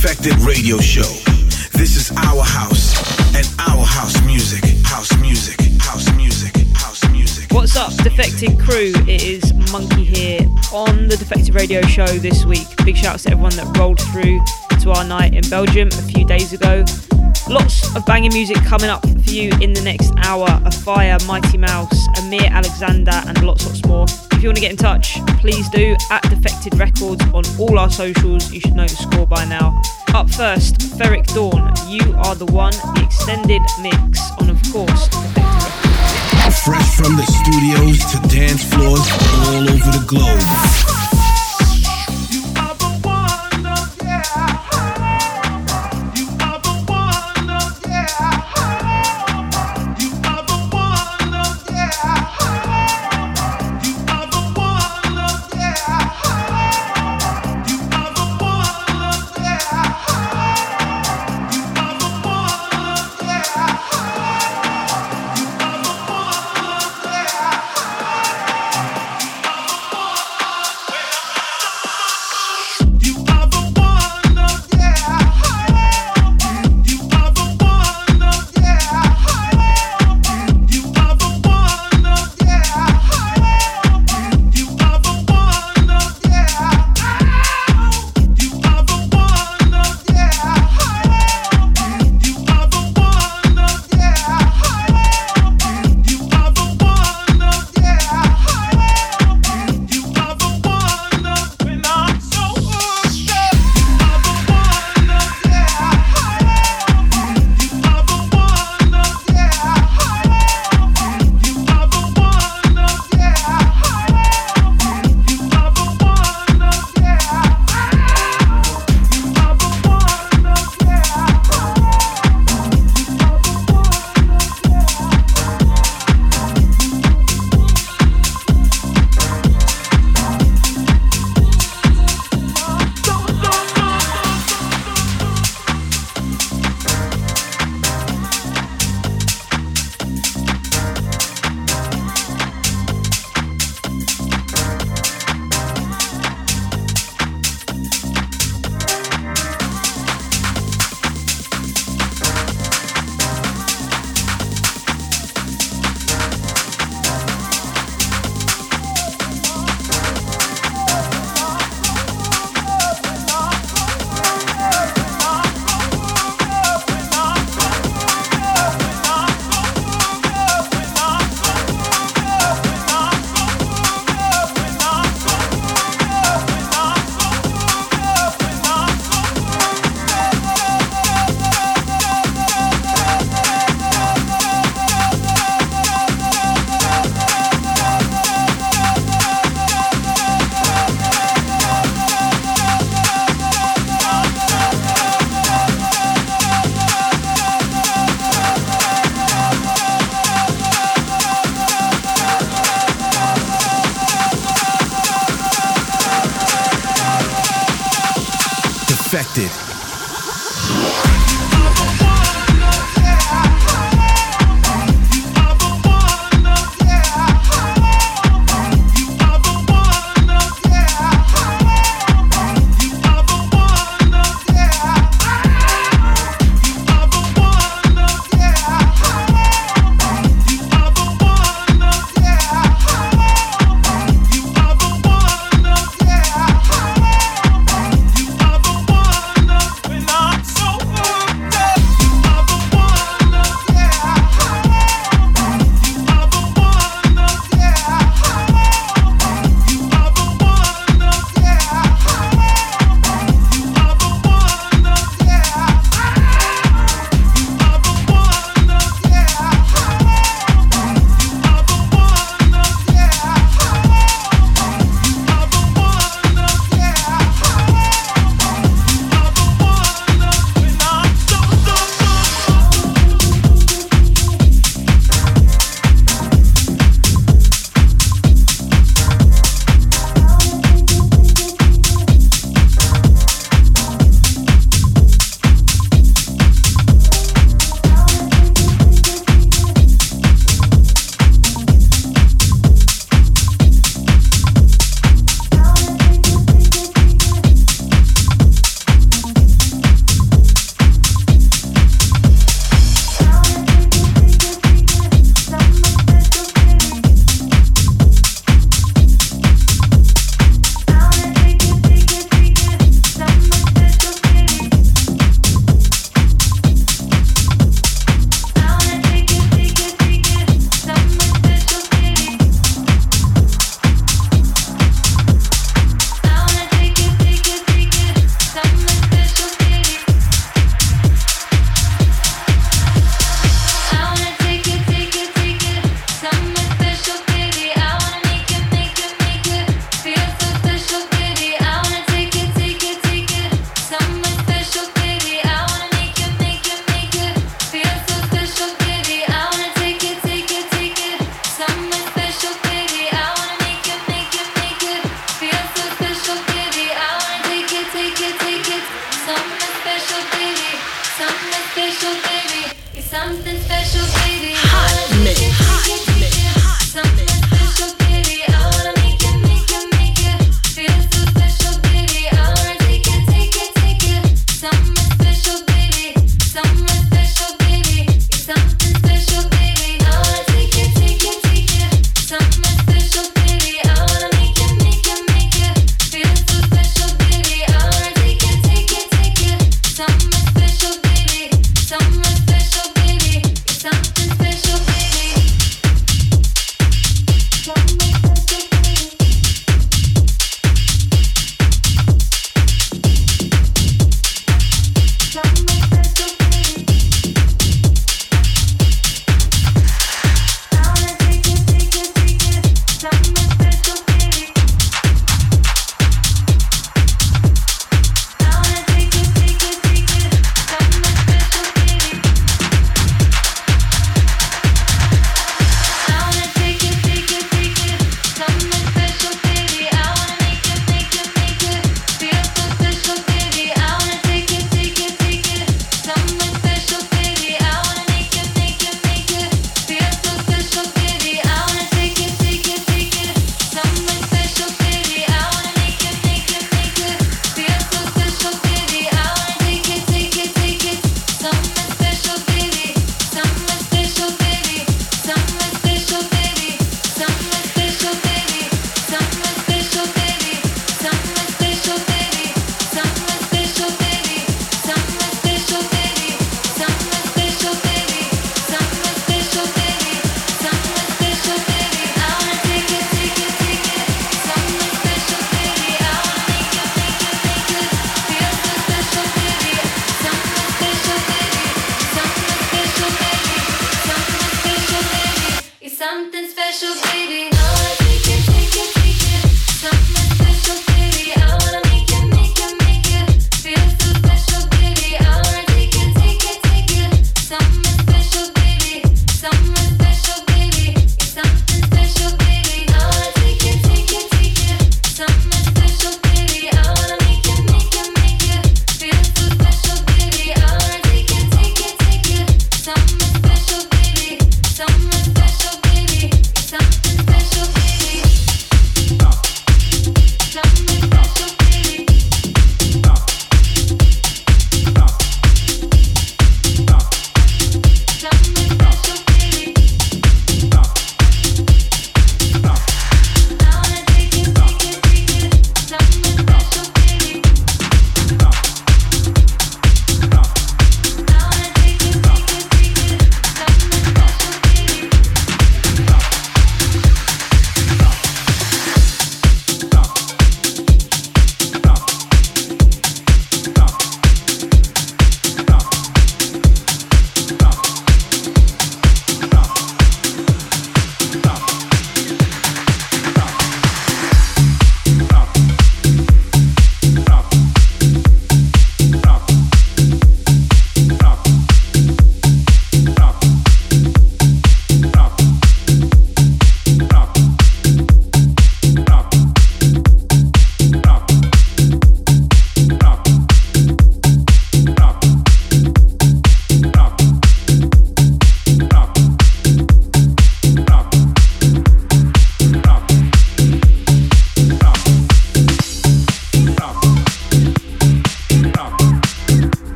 Defected Radio Show. This is our house and our house music. House music. House music. House music. What's up, Defected crew? It is Monki here on the Defected Radio Show this week. Big shout out to everyone that rolled through to our night in Belgium a few days ago. Lots of banging music coming up for you in the next hour. A Fire, Mighty Mouse, Amir Alexander, and lots, lots more. If you want to get in touch, please do at Defected Records on all our socials. You should know the score by now. Up first, Ferric Dawn, You Are the One, the extended mix on, of course. Fresh from the studios to dance floors all over the globe.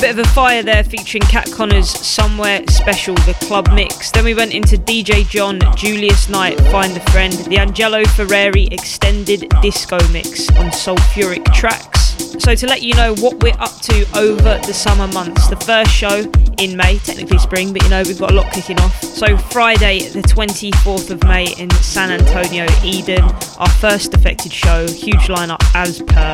Bit of a fire there featuring Cat Connors Somewhere Special, the club mix. Then we went into DJ John, Julius Knight, Find a Friend, the Angelo Ferrari extended disco mix on Sulfuric Tracks. So, to let you know what we're up to over the summer months, the first show in May, technically spring, but you know, we've got a lot kicking off. So, Friday, the 24th of May in San Antonio, Eden, our first affected show, huge lineup as per.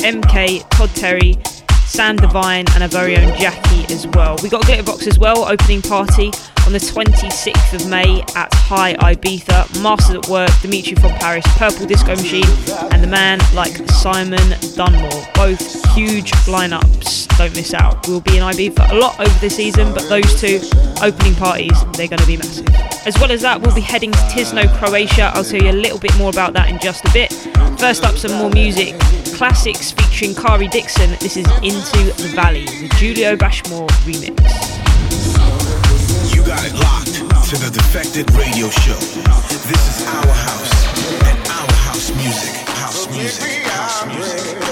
MK, Todd Terry, Sam Divine, and our very own Jackie as well. We got Glitterbox as well, opening party on the 26th of May at High Ibiza. Masters at Work, Dimitri from Paris, Purple Disco Machine, and the man like Simon Dunmore. Both huge lineups. Don't miss out. We'll be in Ibiza a lot over the season, but those two opening parties, they're going to be massive. As well as that, we'll be heading to Tisno, Croatia. I'll tell you a little bit more about that in just a bit. First up, some more music. Classics featuring Kari Dixon. This is Into the Valley, the Julio Bashmore remix. You got it locked to the Defected Radio Show. This is our house and our house music. House music. House music. House music.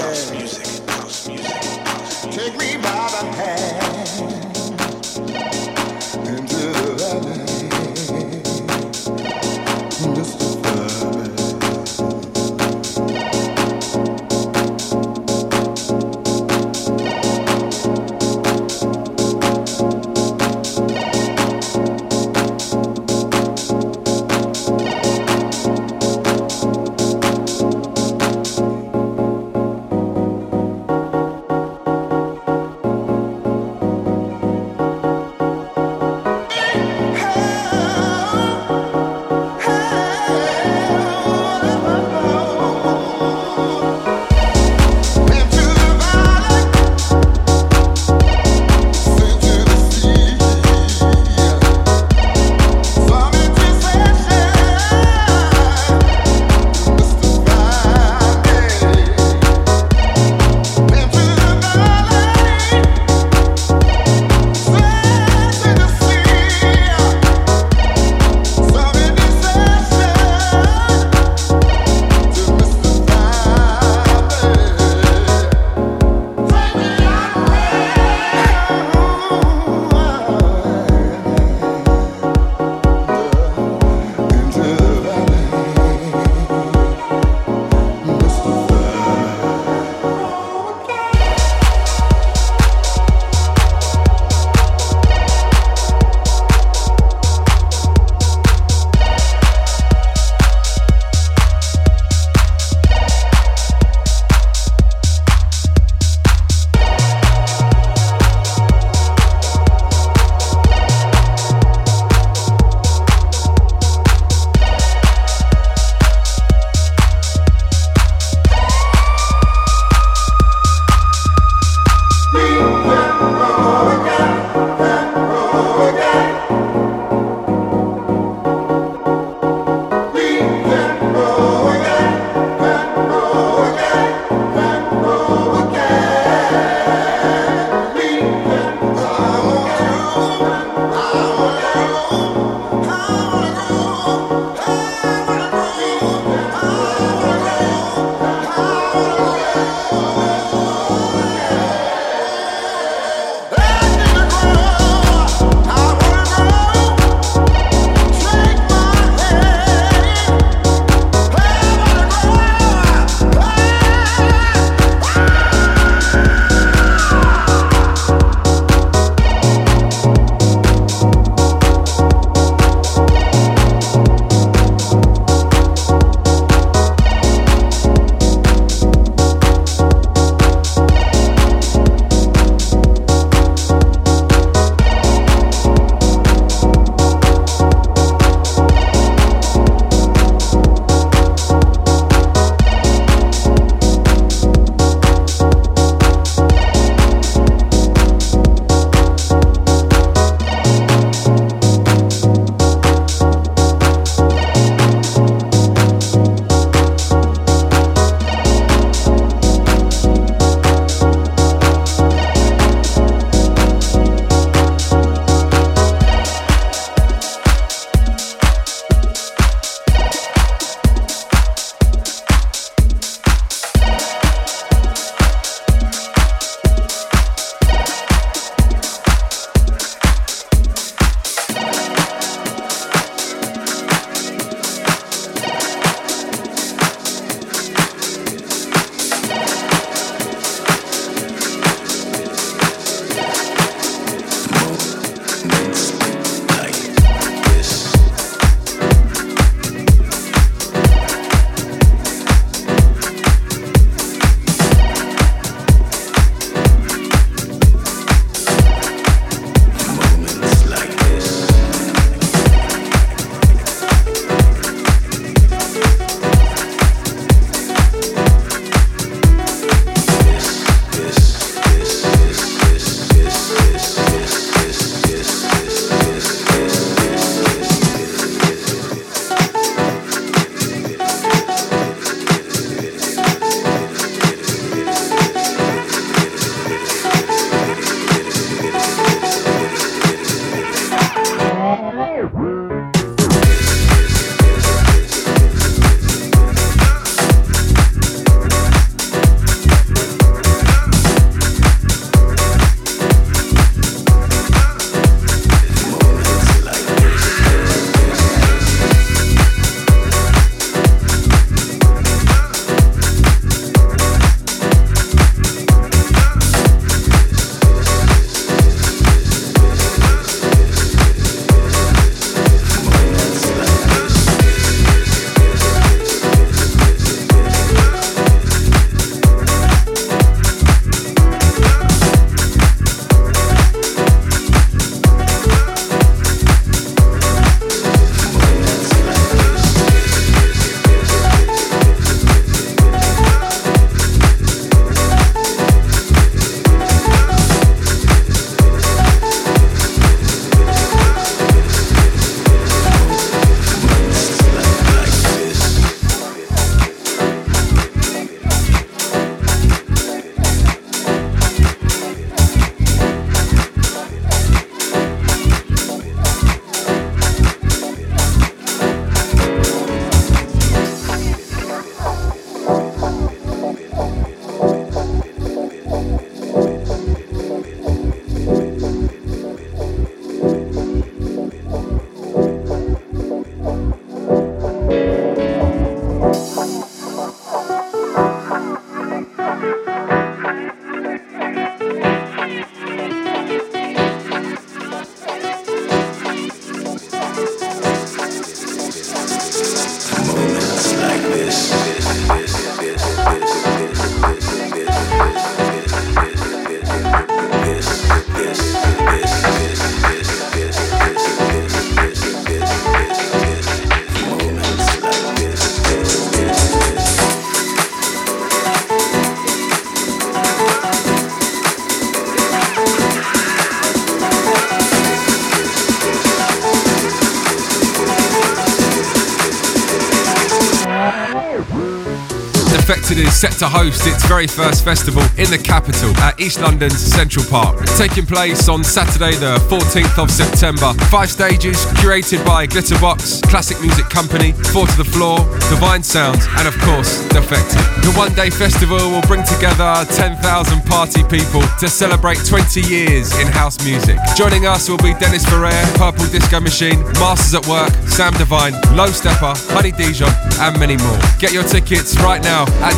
Set to host its very first festival in the capital at East London's Central Park, taking place on Saturday, the 14th of September. Five stages curated by Glitterbox, Classic Music Company, Four to the Floor, Divine Sounds, and of course, Defected. The one day festival will bring together 10,000 party people to celebrate 20 years in house music. Joining us will be Dennis Ferrer, Purple Disco Machine, Masters at Work, Sam Divine, Low Steppa, Honey Dijon, and many more. Get your tickets right now at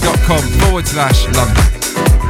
defected.com forward slash London.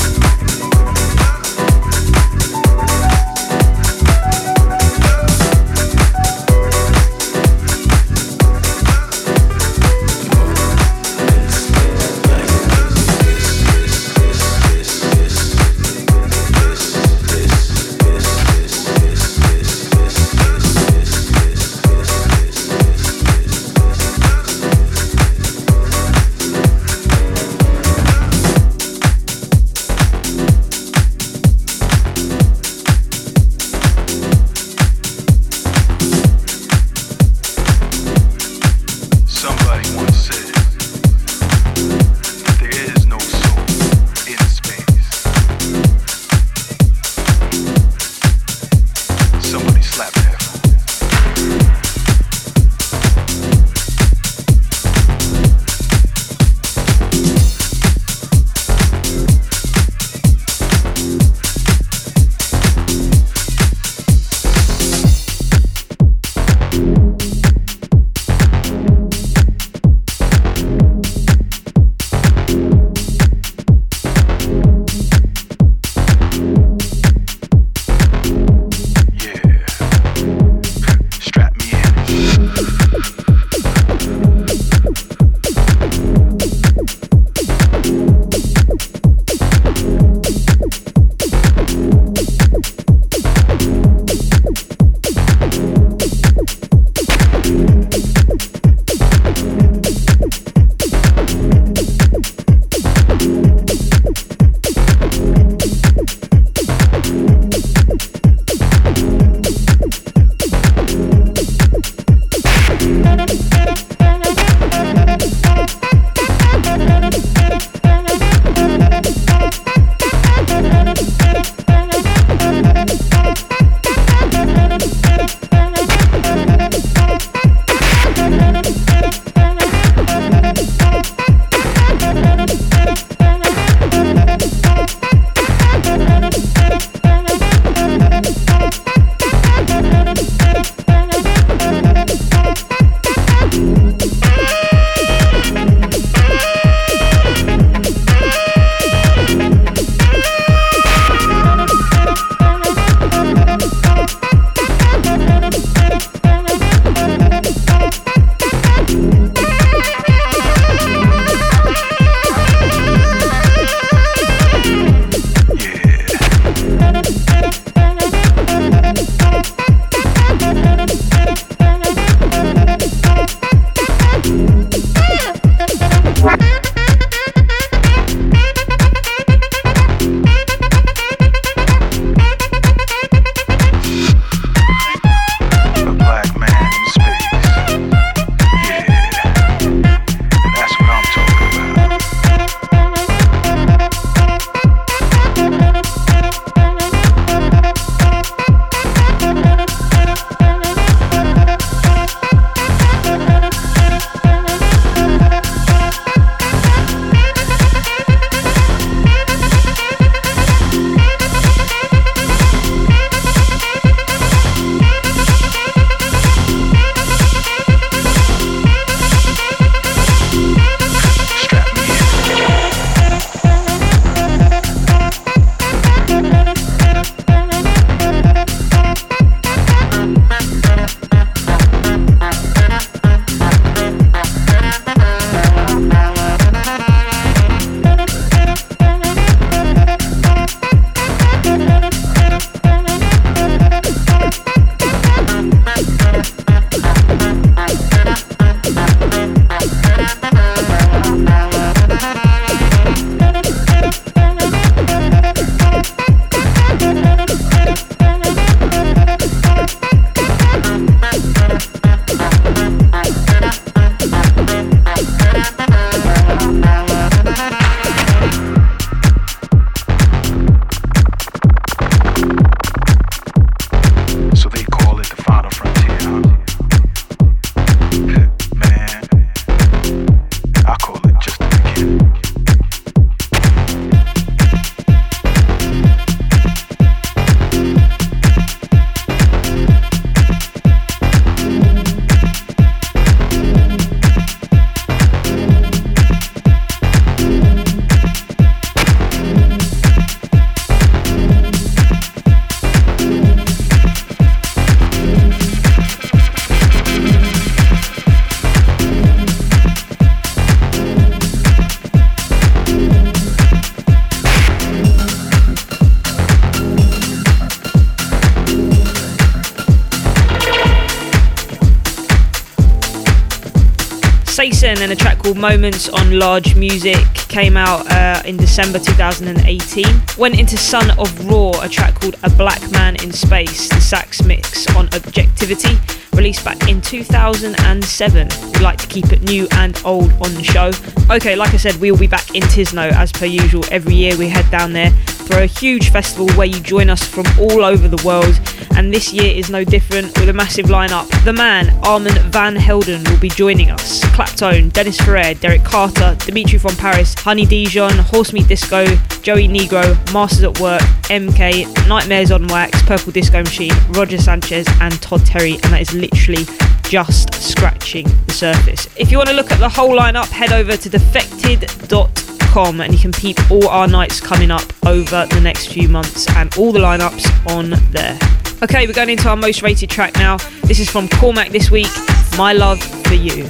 Moments on Large Music came out uh, in December 2018. Went into Son of Raw, a track called A Black Man in Space, the sax mix on Objectivity, released back in 2007. We like to keep it new and old on the show. Okay, like I said, we'll be back in Tisno as per usual. Every year we head down there for a huge festival where you join us from all over the world and this year is no different with a massive lineup. The man, Armand Van Helden, will be joining us. Claptone, Dennis Ferrer, Derek Carter, Dimitri from Paris, Honey Dijon, Horsemeat Disco, Joey Negro, Masters at Work, MK, Nightmares on Wax, Purple Disco Machine, Roger Sanchez, and Todd Terry, and that is literally just scratching the surface. If you want to look at the whole lineup, head over to defected.com and you can peep all our nights coming up over the next few months and all the lineups on there. Okay, we're going into our most rated track now. This is from Cormac this week My Love for You.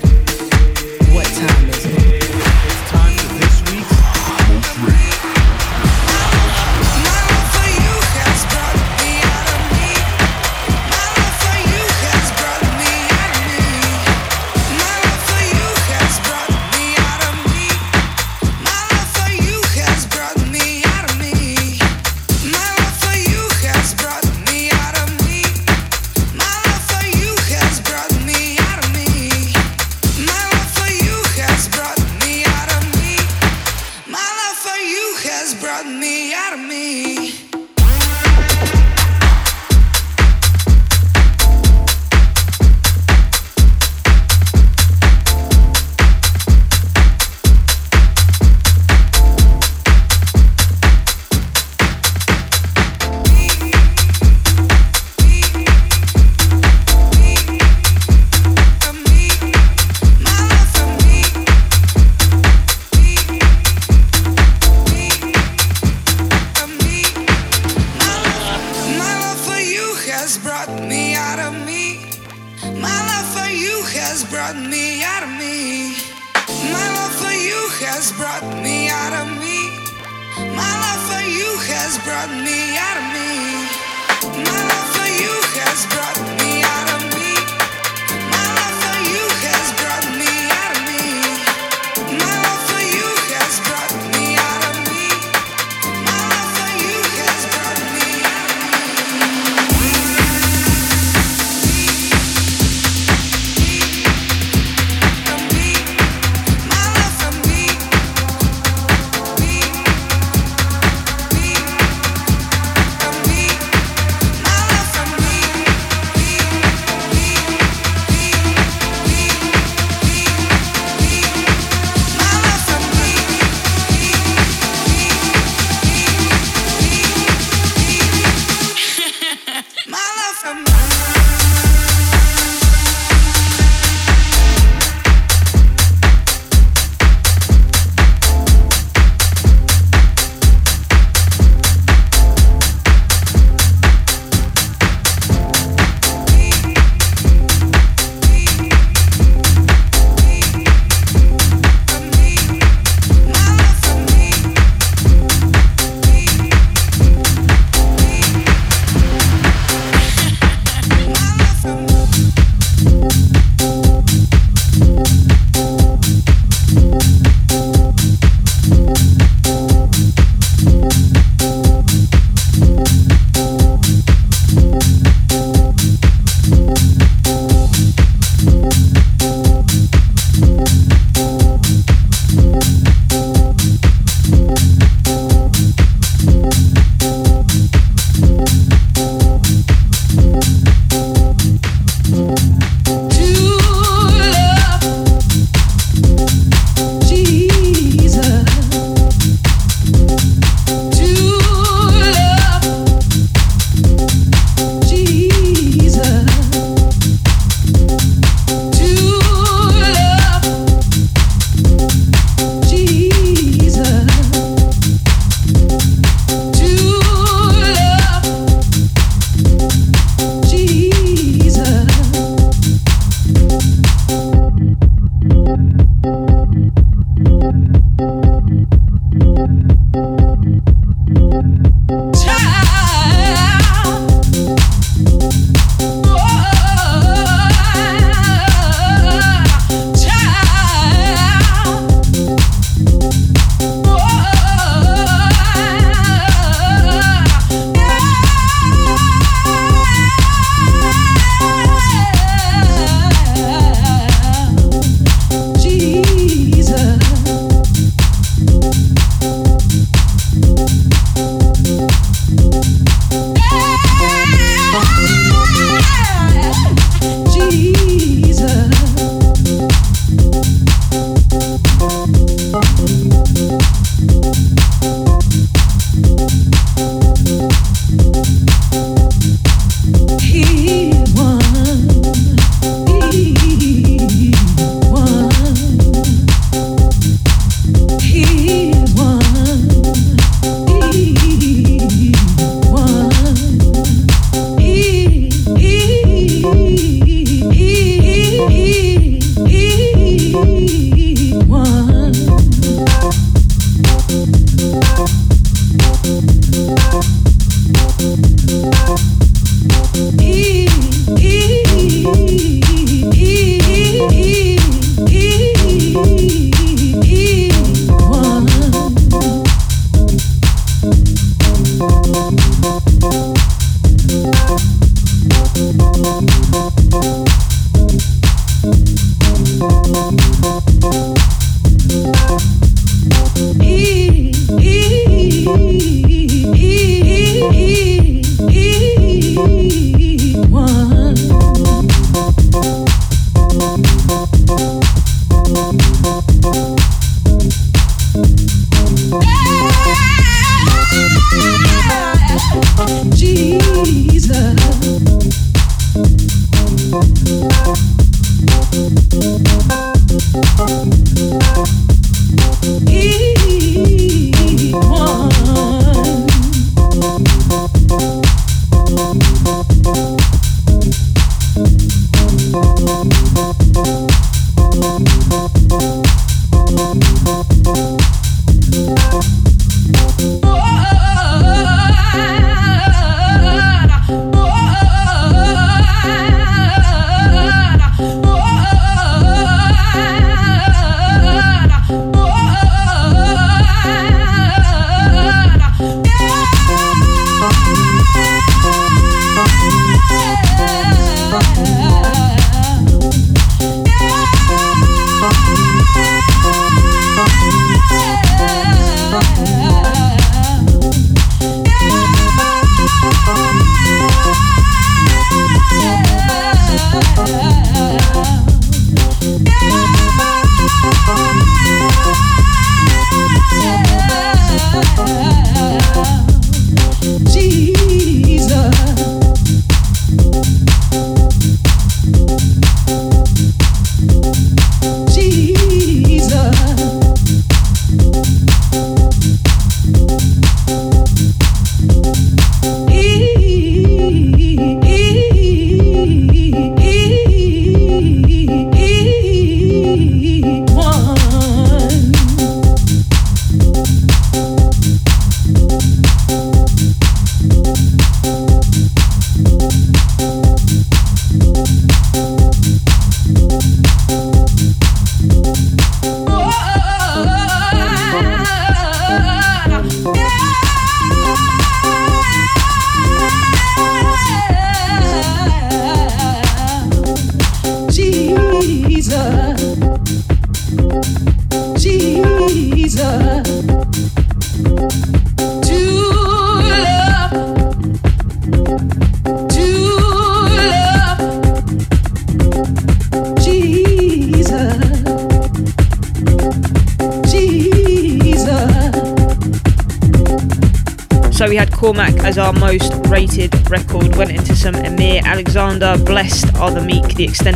What time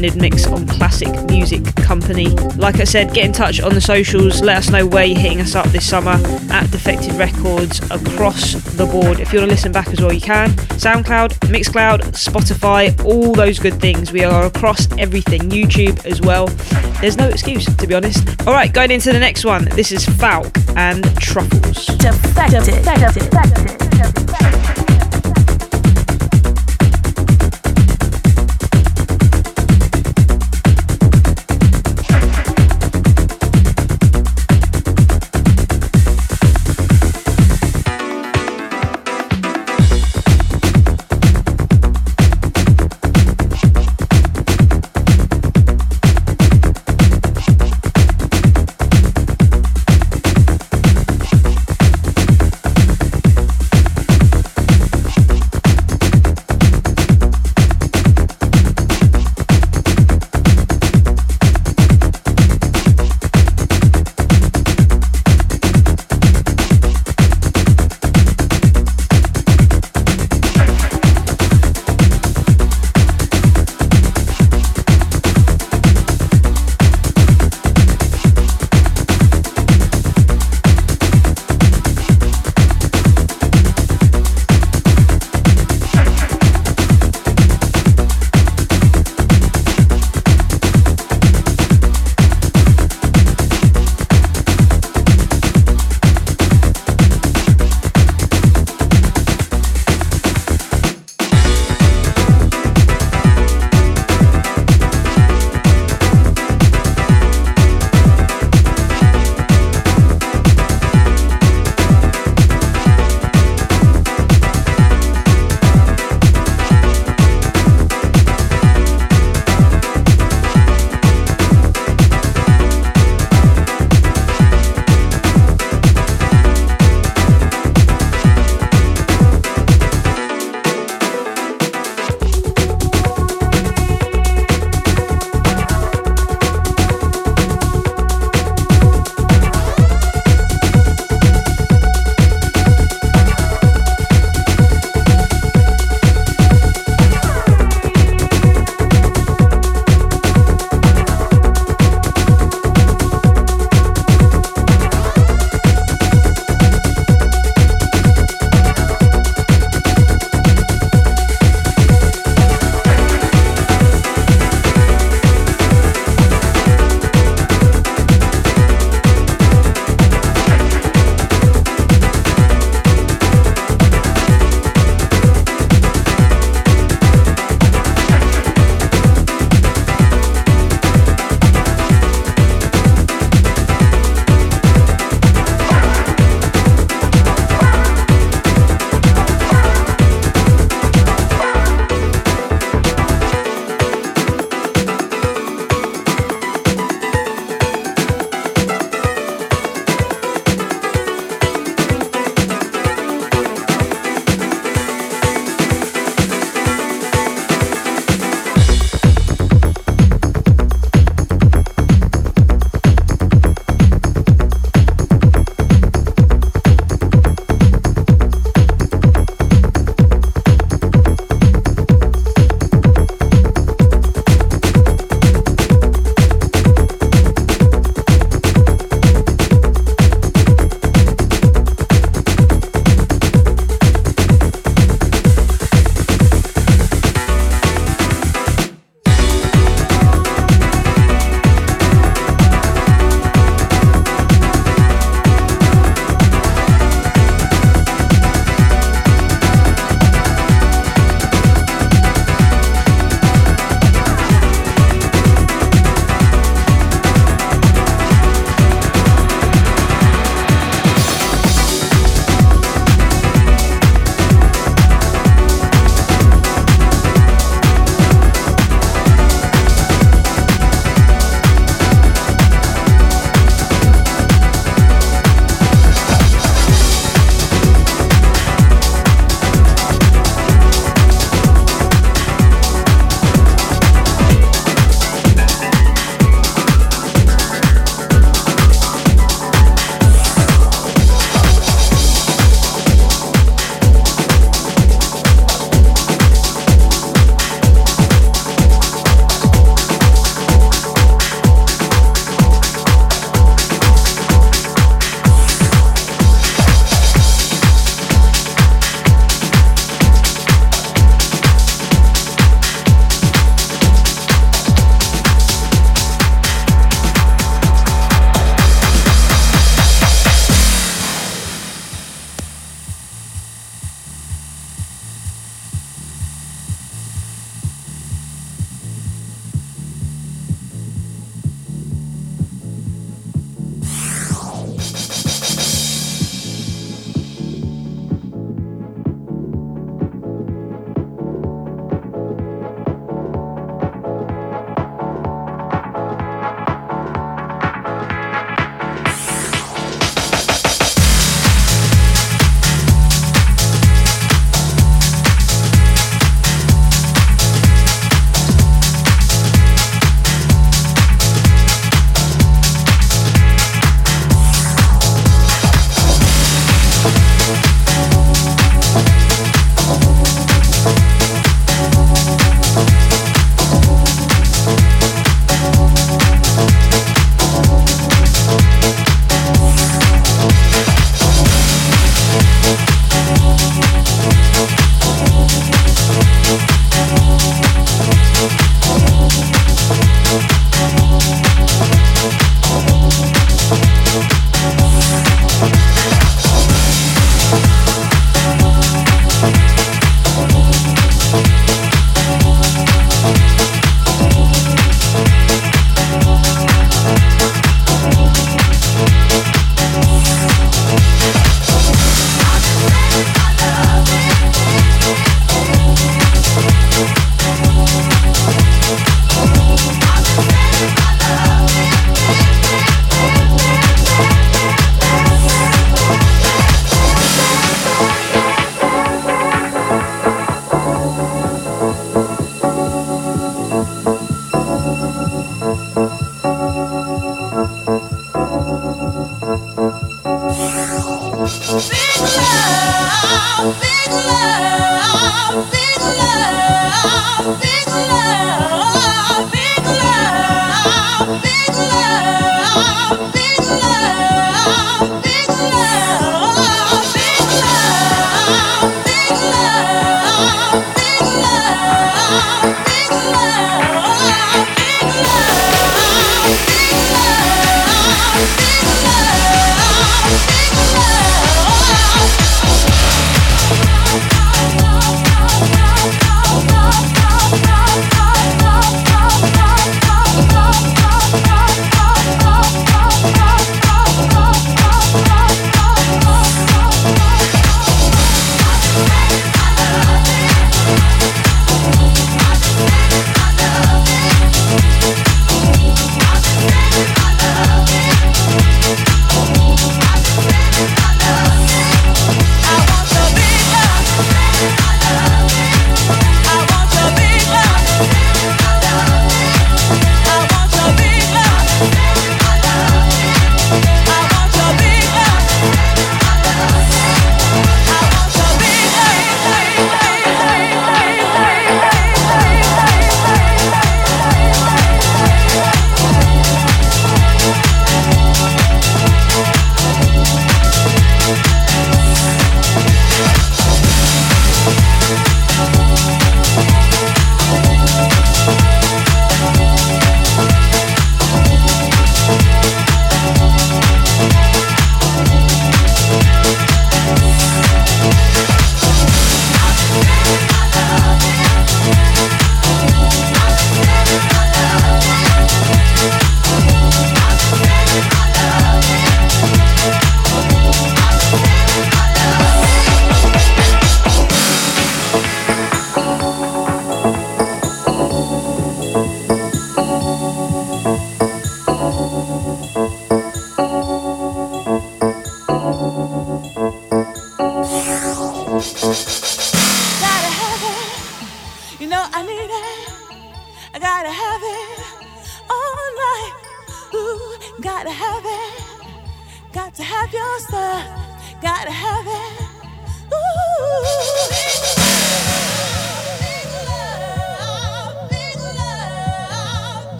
extended mix on Classic Music Company. Like I said, get in touch on the socials. Let us know where you're hitting us up this summer at Defected Records across the board. If you want to listen back as well, you can. SoundCloud, Mixcloud, Spotify, all those good things. We are across everything. YouTube as well. There's no excuse, to be honest. All right, going into the next one. This is Falk and Truffles. Defected. Defected. Defected.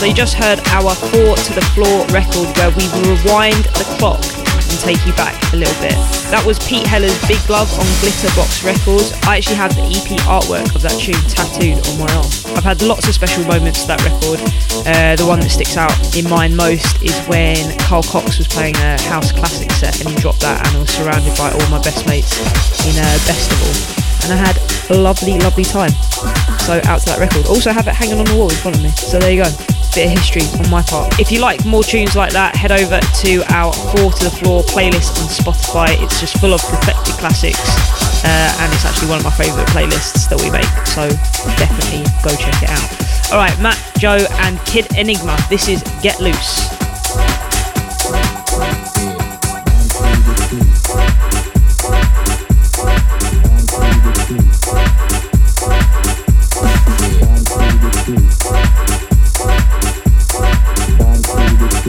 So you just heard our Four to the Floor record where we rewind the clock and take you back a little bit. That was Pete Heller's Big Love on Glitterbox Records. I actually have the EP artwork of that tune tattooed on my arm. I've had lots of special moments to that record. Uh, the one that sticks out in mind most is when Carl Cox was playing a house classic set and he dropped that and I was surrounded by all my best mates in a festival and I had a lovely, lovely time. So out to that record. Also have it hanging on the wall in front of me. So there you go bit of history on my part. If you like more tunes like that, head over to our Four to the Floor playlist on Spotify. It's just full of Defected classics, uh, and it's actually one of my favourite playlists that we make. So definitely go check it out. All right, Matt, Joe, and Kid Enigma. This is Get Loose.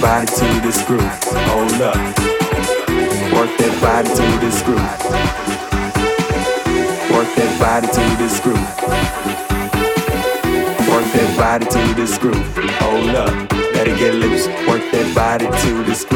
the screw. Hold up, Work that body to this groove. Work that body to this groove. Work that body to this groove. Hold up. let it get loose. Work that body to the screw.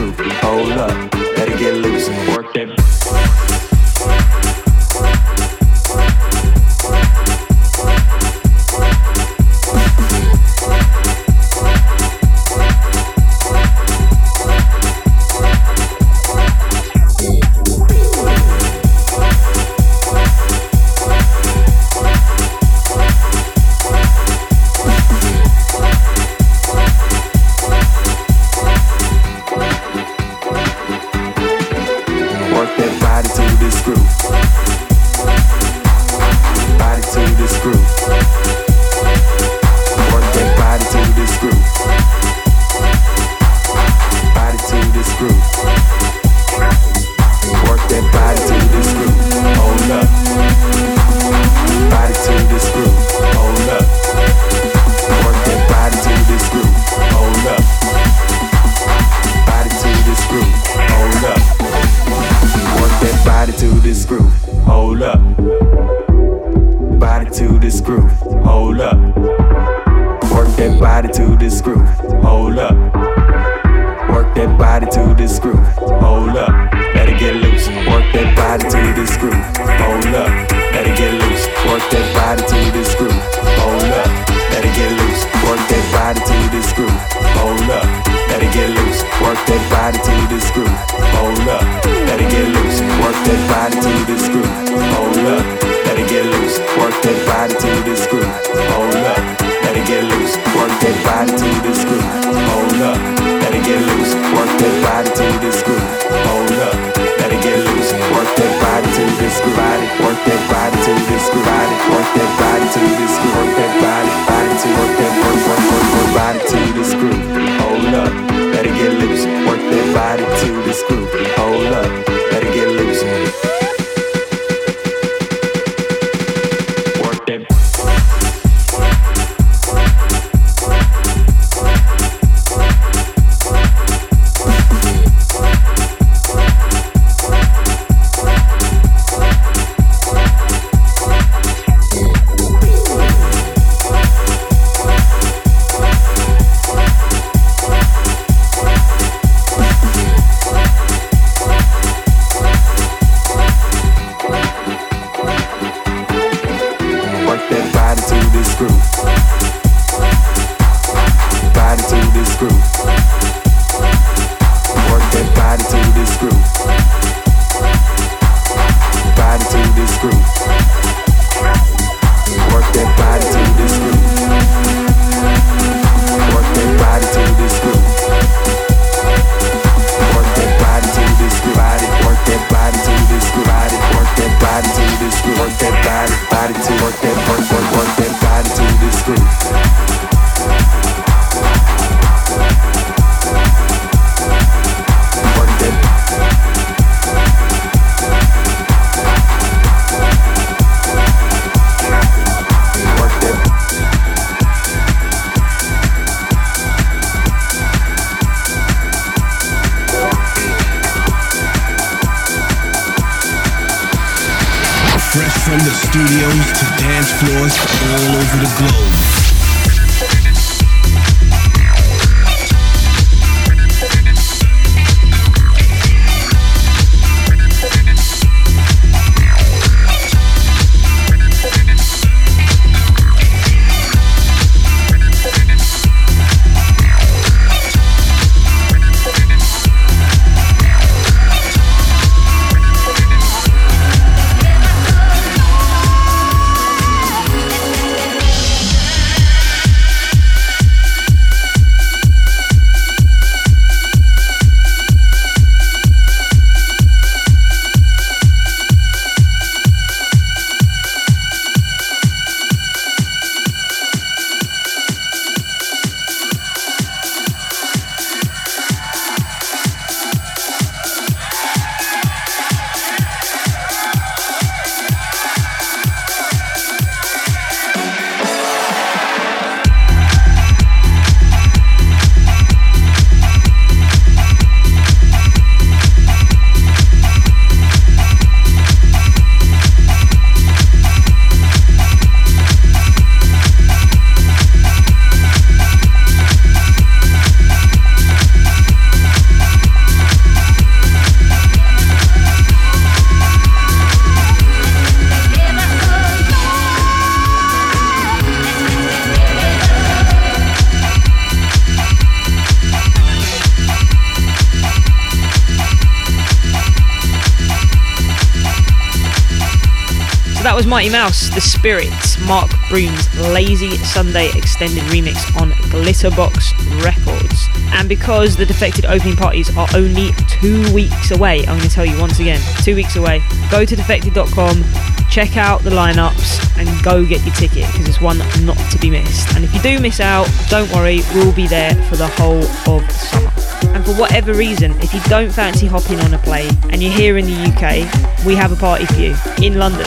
Was Mighty Mouse, The Spirits, Mark Broom's Lazy Sunday extended remix on Glitterbox Records. And because the Defected opening parties are only two weeks away, I'm going to tell you once again, two weeks away, go to defected.com, check out the lineups, and go get your ticket because it's one not to be missed. And if you do miss out, don't worry, we'll be there for the whole of summer. And for whatever reason, if you don't fancy hopping on a plane and you're here in the UK, we have a party for you in London.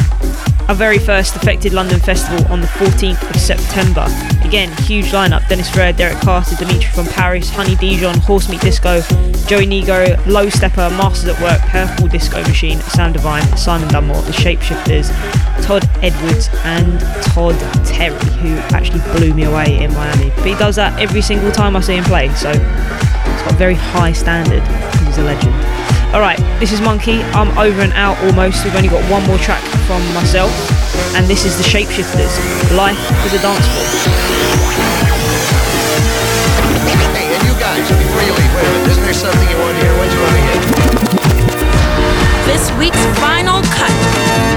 Our very first Defected London Festival on the 14th of September. Again, huge lineup Dennis Ferrer, Derek Carter, Dimitri from Paris, Honey Dijon, Horse Meat Disco, Joey Negro, Low Steppa, Masters at Work, Purple Disco Machine, Sam Divine, Simon Dunmore, The Shapeshifters, Todd Edwards, and Todd Terry, who actually blew me away in Miami. But he does that every single time I see him play, so it's got a very high standard. A legend. All right, this is Monki. I'm over and out almost. We've only got one more track from myself, and this is The Shapeshifters. Life is a dance floor. Hey, and you guys, before you leave, wait a minute, isn't there something you want to hear? What you want to hear? This week's final cut.